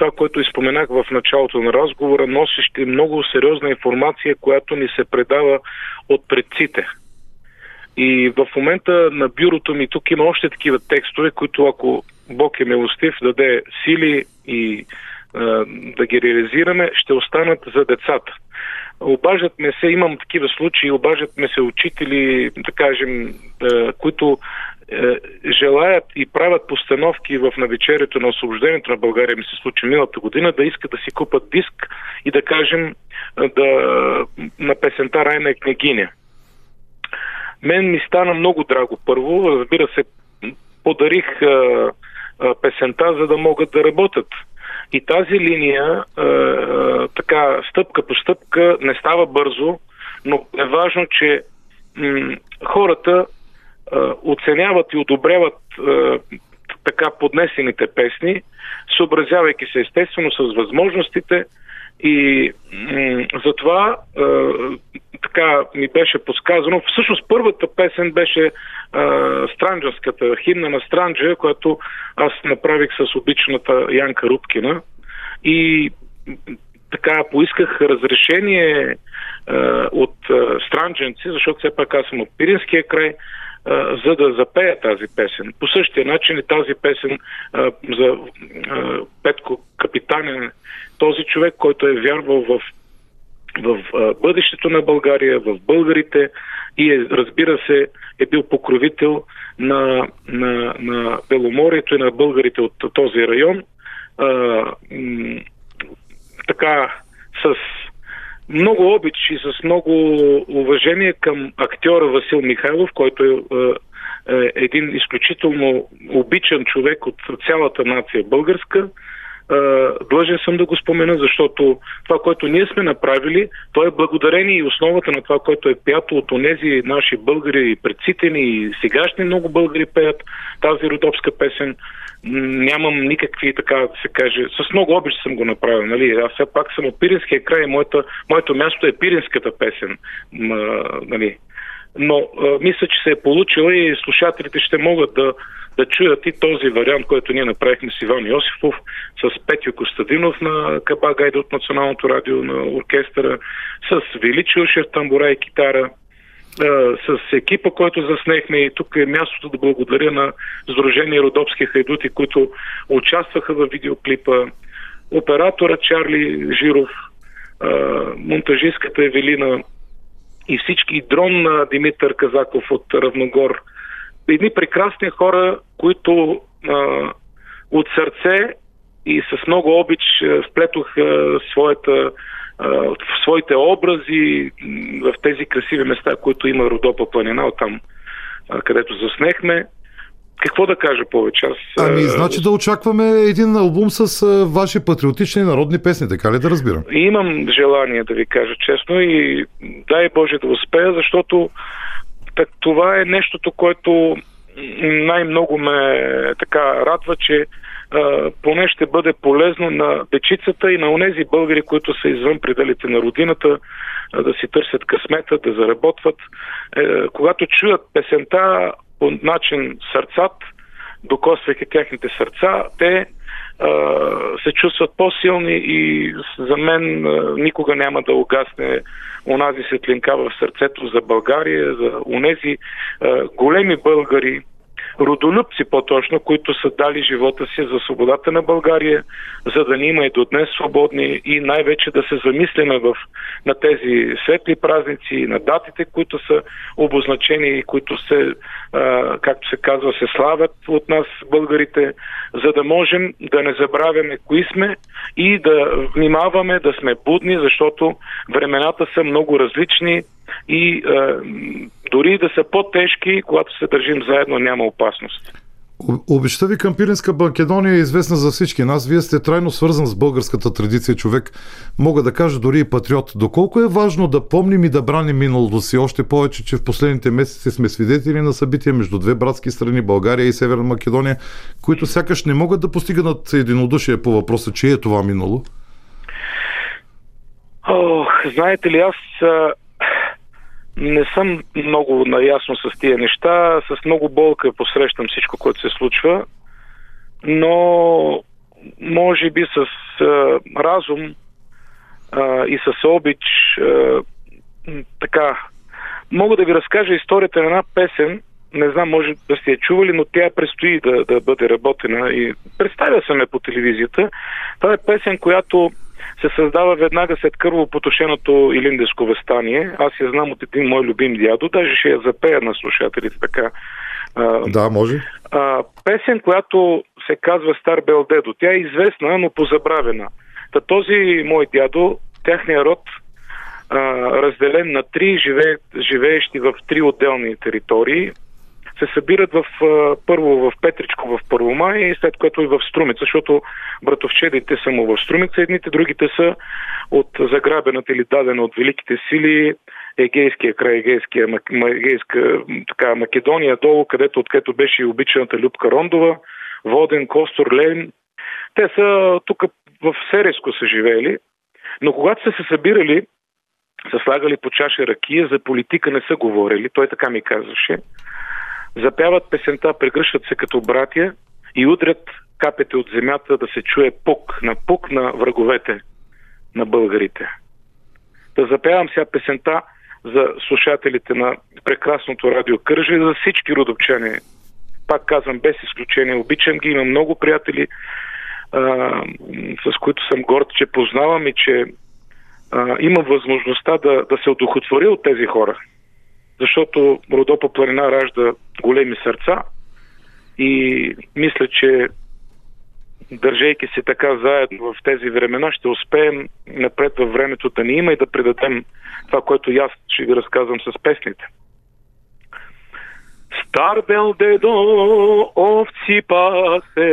това, което изпоменах в началото на разговора, носещи много сериозна информация, която ни се предава от предците. И в момента на бюрото ми тук има още такива текстове, които ако Бог е милостив, даде сили и а, да ги реализираме, ще останат за децата. Обаждат ме се, имам такива случаи, обаждат ме се учители, да кажем, а, които е, желаят и правят постановки в навечерието на освобождението на България, ми се случи миналата година, да искат да си купат диск и да кажем да, на песента Райна е княгиня. Мен ми стана много драго първо, разбира се, подарих песента, за да могат да работят. И тази линия, а, а, така, стъпка по стъпка, не става бързо, но е важно, че м- хората а, оценяват и одобряват а, така поднесените песни, съобразявайки се естествено с възможностите и затова а, така ми беше подсказано. Всъщност първата песен беше а, Странджанската химна на Странджа, която аз направих с обичната Янка Рубкина и така поисках разрешение а, от а, страндженци, защото все пак аз съм от Пиринския край, а, за да запея тази песен. По същия начин и тази песен а, за а, Петко Капитанен, този човек, който е вярвал в в а, бъдещето на България, в българите и е, разбира се е бил покровител на, на, на Беломорието и на българите от този район. А, м- така с много обич и с много уважение към актьора Васил Михайлов, който е, е един изключително обичан човек от цялата нация българска длъжен съм да го спомена, защото това, което ние сме направили, то е благодарение и основата на това, което е пято от онези наши българи, предците ни и сегашни много българи пеят тази родопска песен. Нямам никакви, така да се каже, с много обич съм го направил. Нали? Аз все пак съм от Пиринския край, моята, моето място е Пиринската песен. Нали? Но а, мисля, че се е получила и слушателите ще могат да да чуят и този вариант, който ние направихме с Иван Йосифов, с Петю Костадинов на Каба Гайда от Националното радио на оркестъра, с Величи Ушев, тамбура и китара, с екипа, който заснехме. И тук е мястото да благодаря на Сдружение Родопски хайдути, които участваха в видеоклипа, оператора Чарли Жиров, монтажистката Евелина и всички дрон на Димитър Казаков от Равногор – едни прекрасни хора, които а, от сърце и с много обич сплетоха своята, в своите образи в тези красиви места, които има Родопа планина, оттам където заснехме. Какво да кажа повече? Аз, ами, значи да очакваме един албум с ваши патриотични народни песни, така ли да разбирам? Имам желание да ви кажа честно и дай Боже да успея, защото так, това е нещото, което най-много ме така радва, че а, поне ще бъде полезно на дечицата и на онези българи, които са извън пределите на родината, а, да си търсят късмета, да заработват. Е, когато чуят песента по начин сърцат, докосвайки техните сърца, те се чувстват по-силни и за мен никога няма да угасне онази светлинка в сърцето за България, за онези големи българи, родолюбци по-точно, които са дали живота си за свободата на България, за да ни има и до днес свободни и най-вече да се замислиме в, на тези светли празници, на датите, които са обозначени и които се, както се казва, се славят от нас българите, за да можем да не забравяме кои сме и да внимаваме да сме будни, защото времената са много различни и е, дори да са по-тежки, когато се държим заедно, няма опасност. Обеща ви към Пиринска Македония е известна за всички нас. Вие сте трайно свързан с българската традиция човек. Мога да кажа дори и патриот. Доколко е важно да помним и да браним миналото си, още повече, че в последните месеци сме свидетели на събития между две братски страни, България и Северна Македония, които сякаш не могат да постигнат единодушие по въпроса, че е това минало? Ох, знаете ли, аз не съм много наясно с тия неща. С много болка посрещам всичко, което се случва. Но може би с а, разум а, и с обич а, така. Мога да ви разкажа историята на една песен. Не знам, може да сте я чували, но тя предстои да, да бъде работена и представя се ме по телевизията. Това е песен, която се създава веднага след кървопотушеното Илиндеско възстание. Аз я знам от един мой любим дядо, даже ще я запея на слушателите така. А, Да, може. а, песен, която се казва Стар Бел Дедо. Тя е известна, но позабравена. Та този мой дядо, тяхния род, а, разделен на три, живее, живеещи в три отделни територии, се събират в, първо в Петричко в Първомай и след което и в Струмица, защото братовчедите са му в Струмица, едните, другите са от заграбената или дадена от великите сили Егейския край, Егейския, Егейска, така, Македония долу, където откъдето беше и обичаната Любка Рондова, Воден, Костор, Левин. Те са тук в Сереско са живеели, но когато са се събирали, са слагали по чаша ракия, за политика не са говорили, той така ми казваше. Запяват песента, прегръщат се като братя и удрят капете от земята да се чуе пук на пук на враговете на българите. Да запявам сега песента за слушателите на прекрасното радио Кържа и за всички родопчани. Пак казвам, без изключение, обичам ги, имам много приятели, а, с които съм горд, че познавам и че а, имам възможността да, да се одухотворя от тези хора. Защото Родопа планина ражда големи сърца и мисля, че държейки се така заедно в тези времена, ще успеем напред във времето да ни има и да предадем това, което и аз ще ви разказвам с песните. Стар бел дедо овци пасе,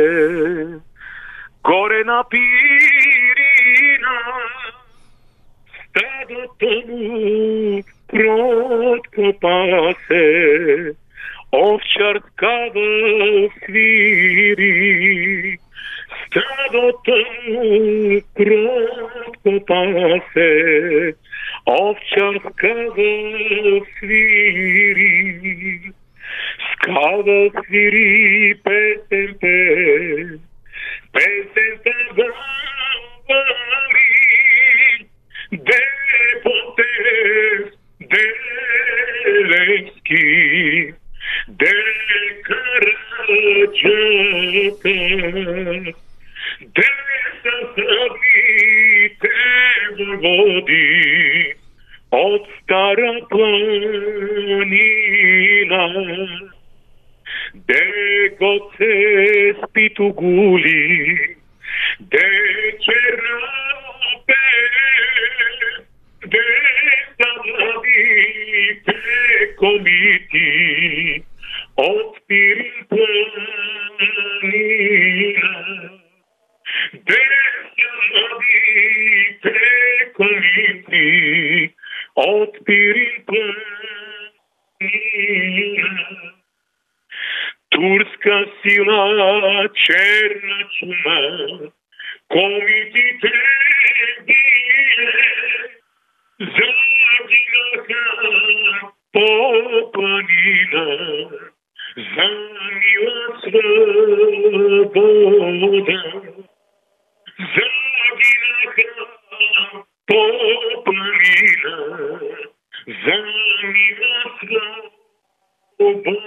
горе на пирина, стадото му кротко пасе, овчарка да свири. Стадото кротко пасе, овчарка да свири. Скада свири песен пес, песента говори, де потес, де Левски, де Караджата, де са събите води от стара планина. Де гоце спито гули, де черапе, де са младите комити от Пирин планина. Де са младите комити от Пирин планина. Турска сила, черна чума, загинаха по планина, за мила свобода. Загинаха по планина, за мила свобода.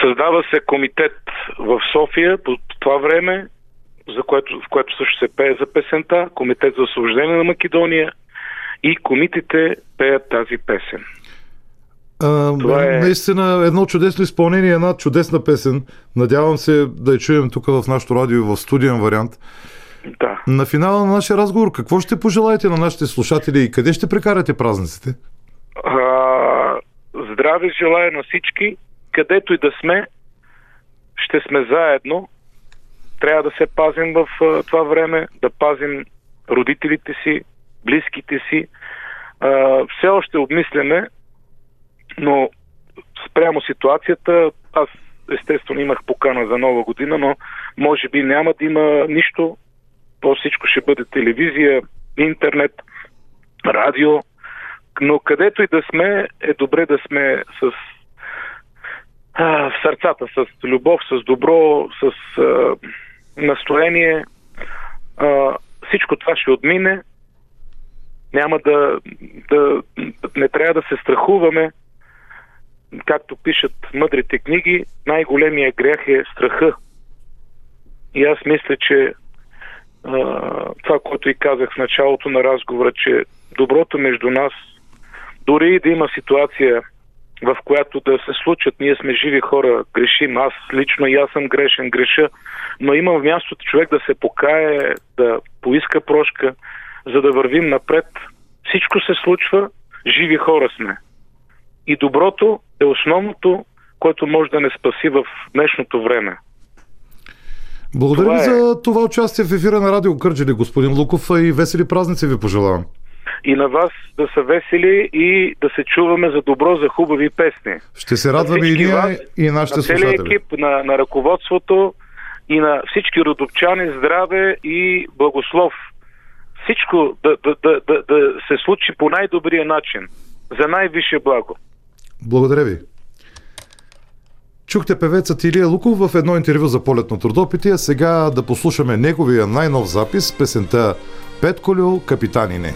Създава се комитет в София по това време, за което, в което също се пее за песента, комитет за освобождение на Македония и комитите пеят тази песен. А, Това е- Наистина едно чудесно изпълнение, една чудесна песен. Надявам се да я чуем тук в нашото радио в студиен вариант. Да. На финала на нашия разговор, какво ще пожелаете на нашите слушатели и къде ще прекарате празниците? А, здраве желая на всички, където и да сме, ще сме заедно. Трябва да се пазим в това време, да пазим родителите си, близките си. Все още обмисляме, но спрямо ситуацията, аз естествено имах покана за нова година, но може би няма да има нищо. То всичко ще бъде телевизия, интернет, радио, но където и да сме, е добре да сме с а, в сърцата, с любов, с добро, с а, настроение. А, всичко това ще отмине. Няма да, да, не трябва да се страхуваме. Както пишат мъдрите книги, най-големия грях е страха. И аз мисля, че а, това, което и казах в началото на разговора, че доброто между нас, дори и да има ситуация, в която да се случат, ние сме живи хора, грешим, аз лично и аз съм грешен, греша, но имам мястото човек да се покае, да поиска прошка, за да вървим напред. Всичко се случва, живи хора сме. И доброто е основното, което може да не спаси в днешното време. Благодаря Това ви е. за това участие в ефира на Радио Кърджели, господин Луков, и весели празници ви пожелавам. И на вас да са весели и да се чуваме за добро, за хубави песни. Ще се радваме и ние, вас, и нашите на слушатели. екип, на, на ръководството и на всички родопчани здраве и благослов. Всичко да, да, да, да, да се случи по най-добрия начин, за най-висше благо. Благодаря ви. Чухте певецът Илия Луков в едно интервю за полет на трудопити, а сега да послушаме неговия най-нов запис, песента Петколю Капитанине.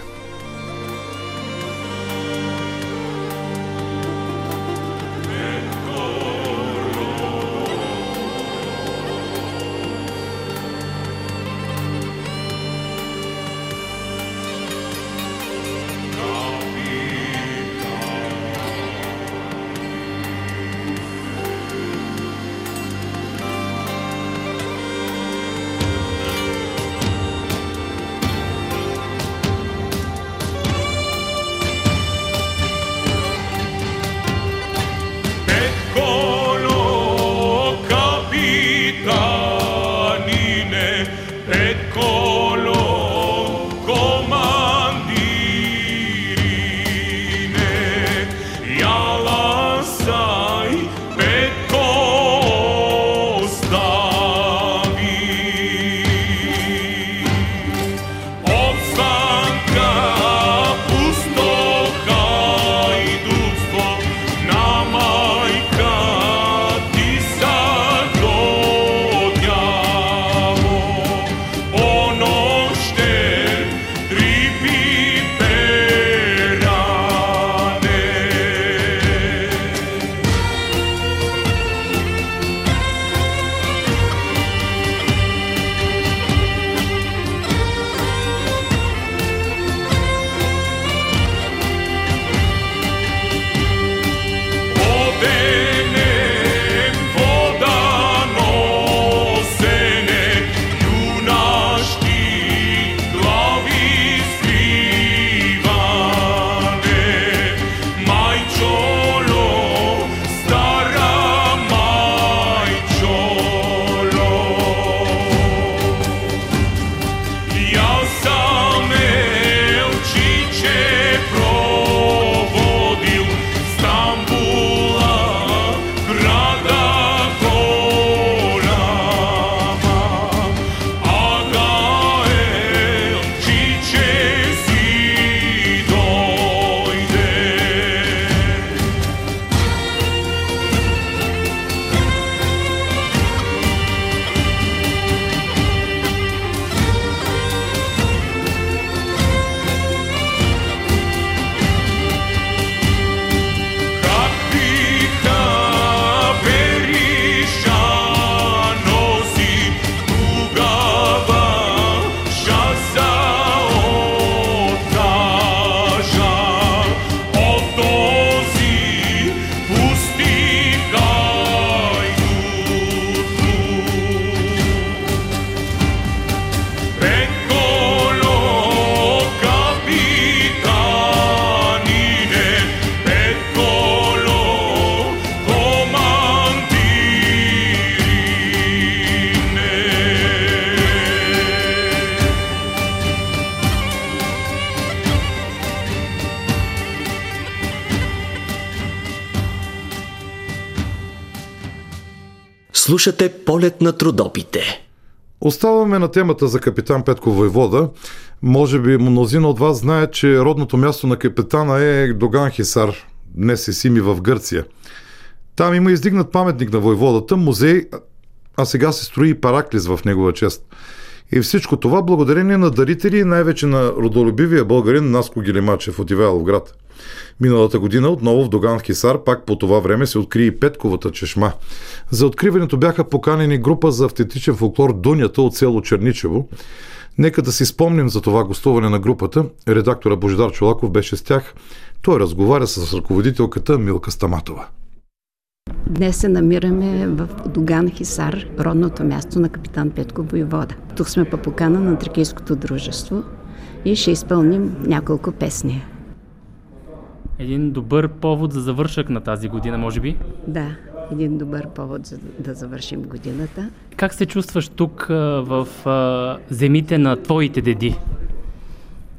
Слушате полет на трудопите. Оставаме на темата за капитан Петко Войвода. Може би мнозина от вас знаят, че родното място на капитана е Доган Хисар, днес е Сими в Гърция. Там има издигнат паметник на войводата, музей, а сега се строи и параклис в негова чест. И всичко това благодарение на дарители и най-вече на родолюбивия българин Наско Гелемачев от Ивайловград. Миналата година отново в Доган Хисар, пак по това време се откри и Петковата чешма. За откриването бяха поканени група за автентичен фолклор Дунята от село Черничево. Нека да си спомним за това гостуване на групата. Редактора Божидар Чолаков беше с тях. Той разговаря с ръководителката Милка Стаматова. Днес се намираме в Доган Хисар, родното място на капитан Петко Воевода. Тук сме по покана на Тракийското дружество и ще изпълним няколко песни. Един добър повод за завършък на тази година, може би. Да, един добър повод за да завършим годината. Как се чувстваш тук в земите на твоите деди?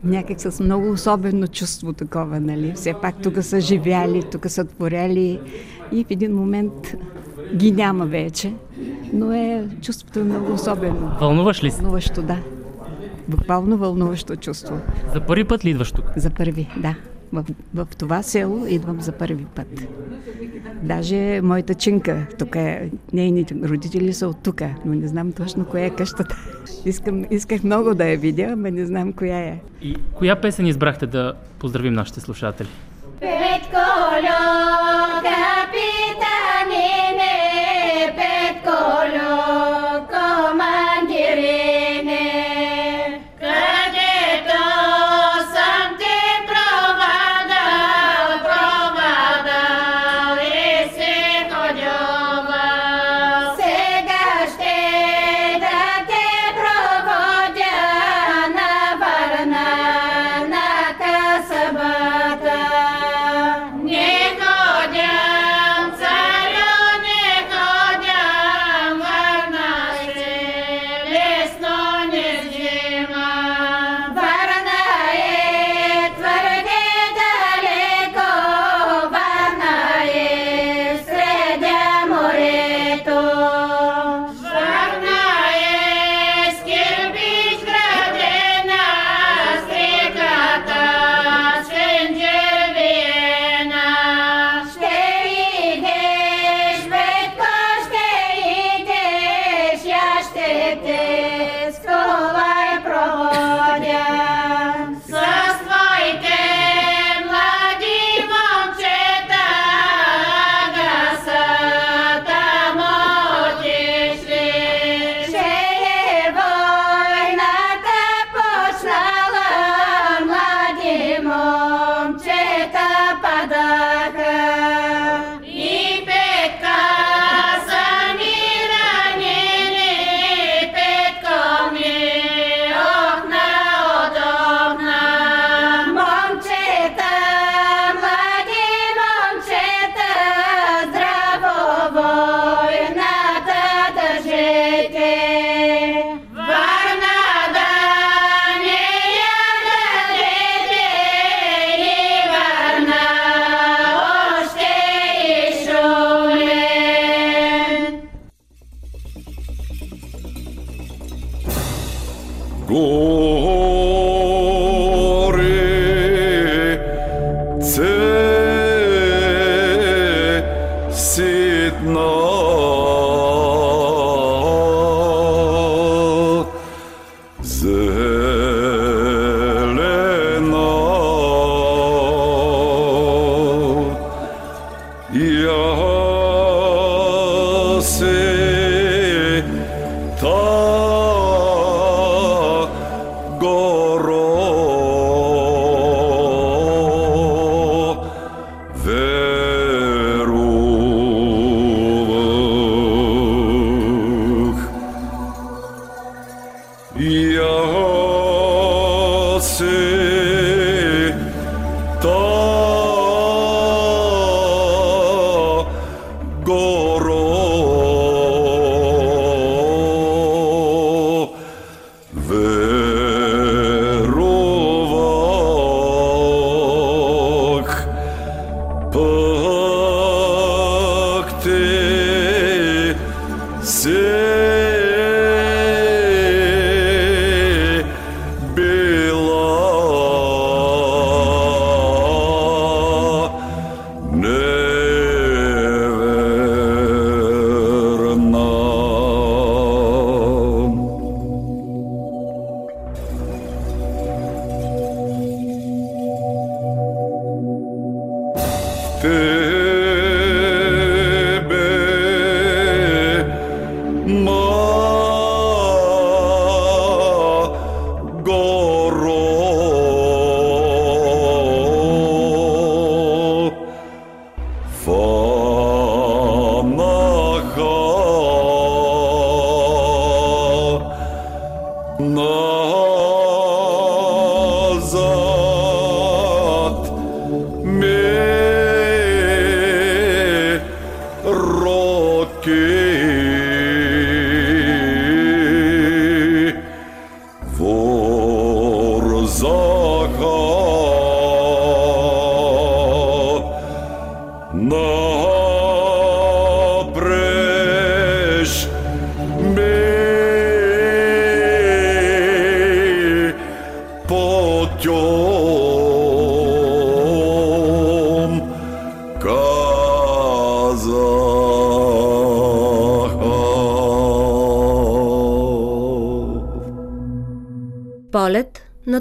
Някак с много особено чувство такова, нали? Все пак тук са живяли, тук са творяли и в един момент ги няма вече. Но е чувството е много особено. Вълнуваш ли се? Вълнуващо, да. Буквално вълнуващо чувство. За първи път ли идваш тук? За първи, да. В, в това село идвам за първи път. Даже моята чинка, тук е, нейните родители са от тук, но не знам точно коя е къщата. Искам, исках много да я видя, но не знам коя е. И коя песен избрахте да поздравим нашите слушатели? Петколо, капитанине, Петколо, командирине,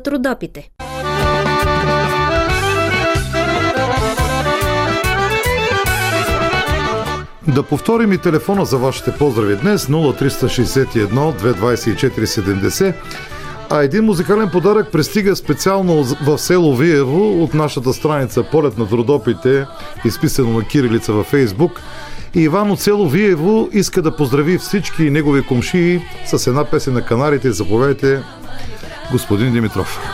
на трудопите. Да повторим и телефона за вашите поздрави днес 0361 224 70. А един музикален подарък пристига специално в село Виево от нашата страница Полет на трудопите, изписано на кирилица във Фейсбук. И Иван от село Виево иска да поздрави всички негови комшии с една песен на канарите. Заповядайте, господин Димитров.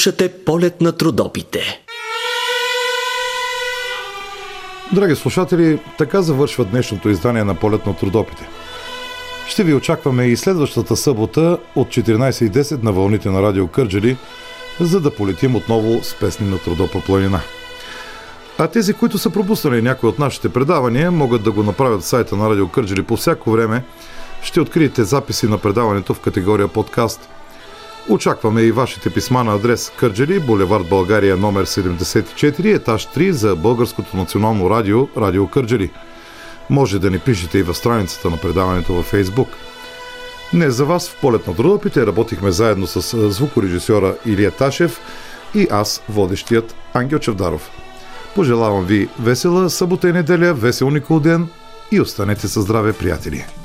Слушате полет на трудопите. Драги слушатели, така завършва днешното издание на полет на трудопите. Ще ви очакваме и следващата събота от 14.10 на вълните на Радио Кърджали, за да полетим отново с песни на Трудопа планина. А тези, които са пропуснали някои от нашите предавания, могат да го направят в сайта на Радио Кърджали по всяко време. Ще откриете записи на предаването в категория подкаст. Очакваме и вашите писма на адрес Кърджали, булевард България номер 74, етаж 3 за Българското национално радио, Радио Кърджали. Може да ни пишете и в страницата на предаването във Фейсбук. Днес за вас в полет на трудопите работихме заедно с звукорежисьора Илия Ташев и аз, водещият Ангел Чевдаров. Пожелавам ви весела събота и неделя, весел Никол ден и останете със здраве, приятели!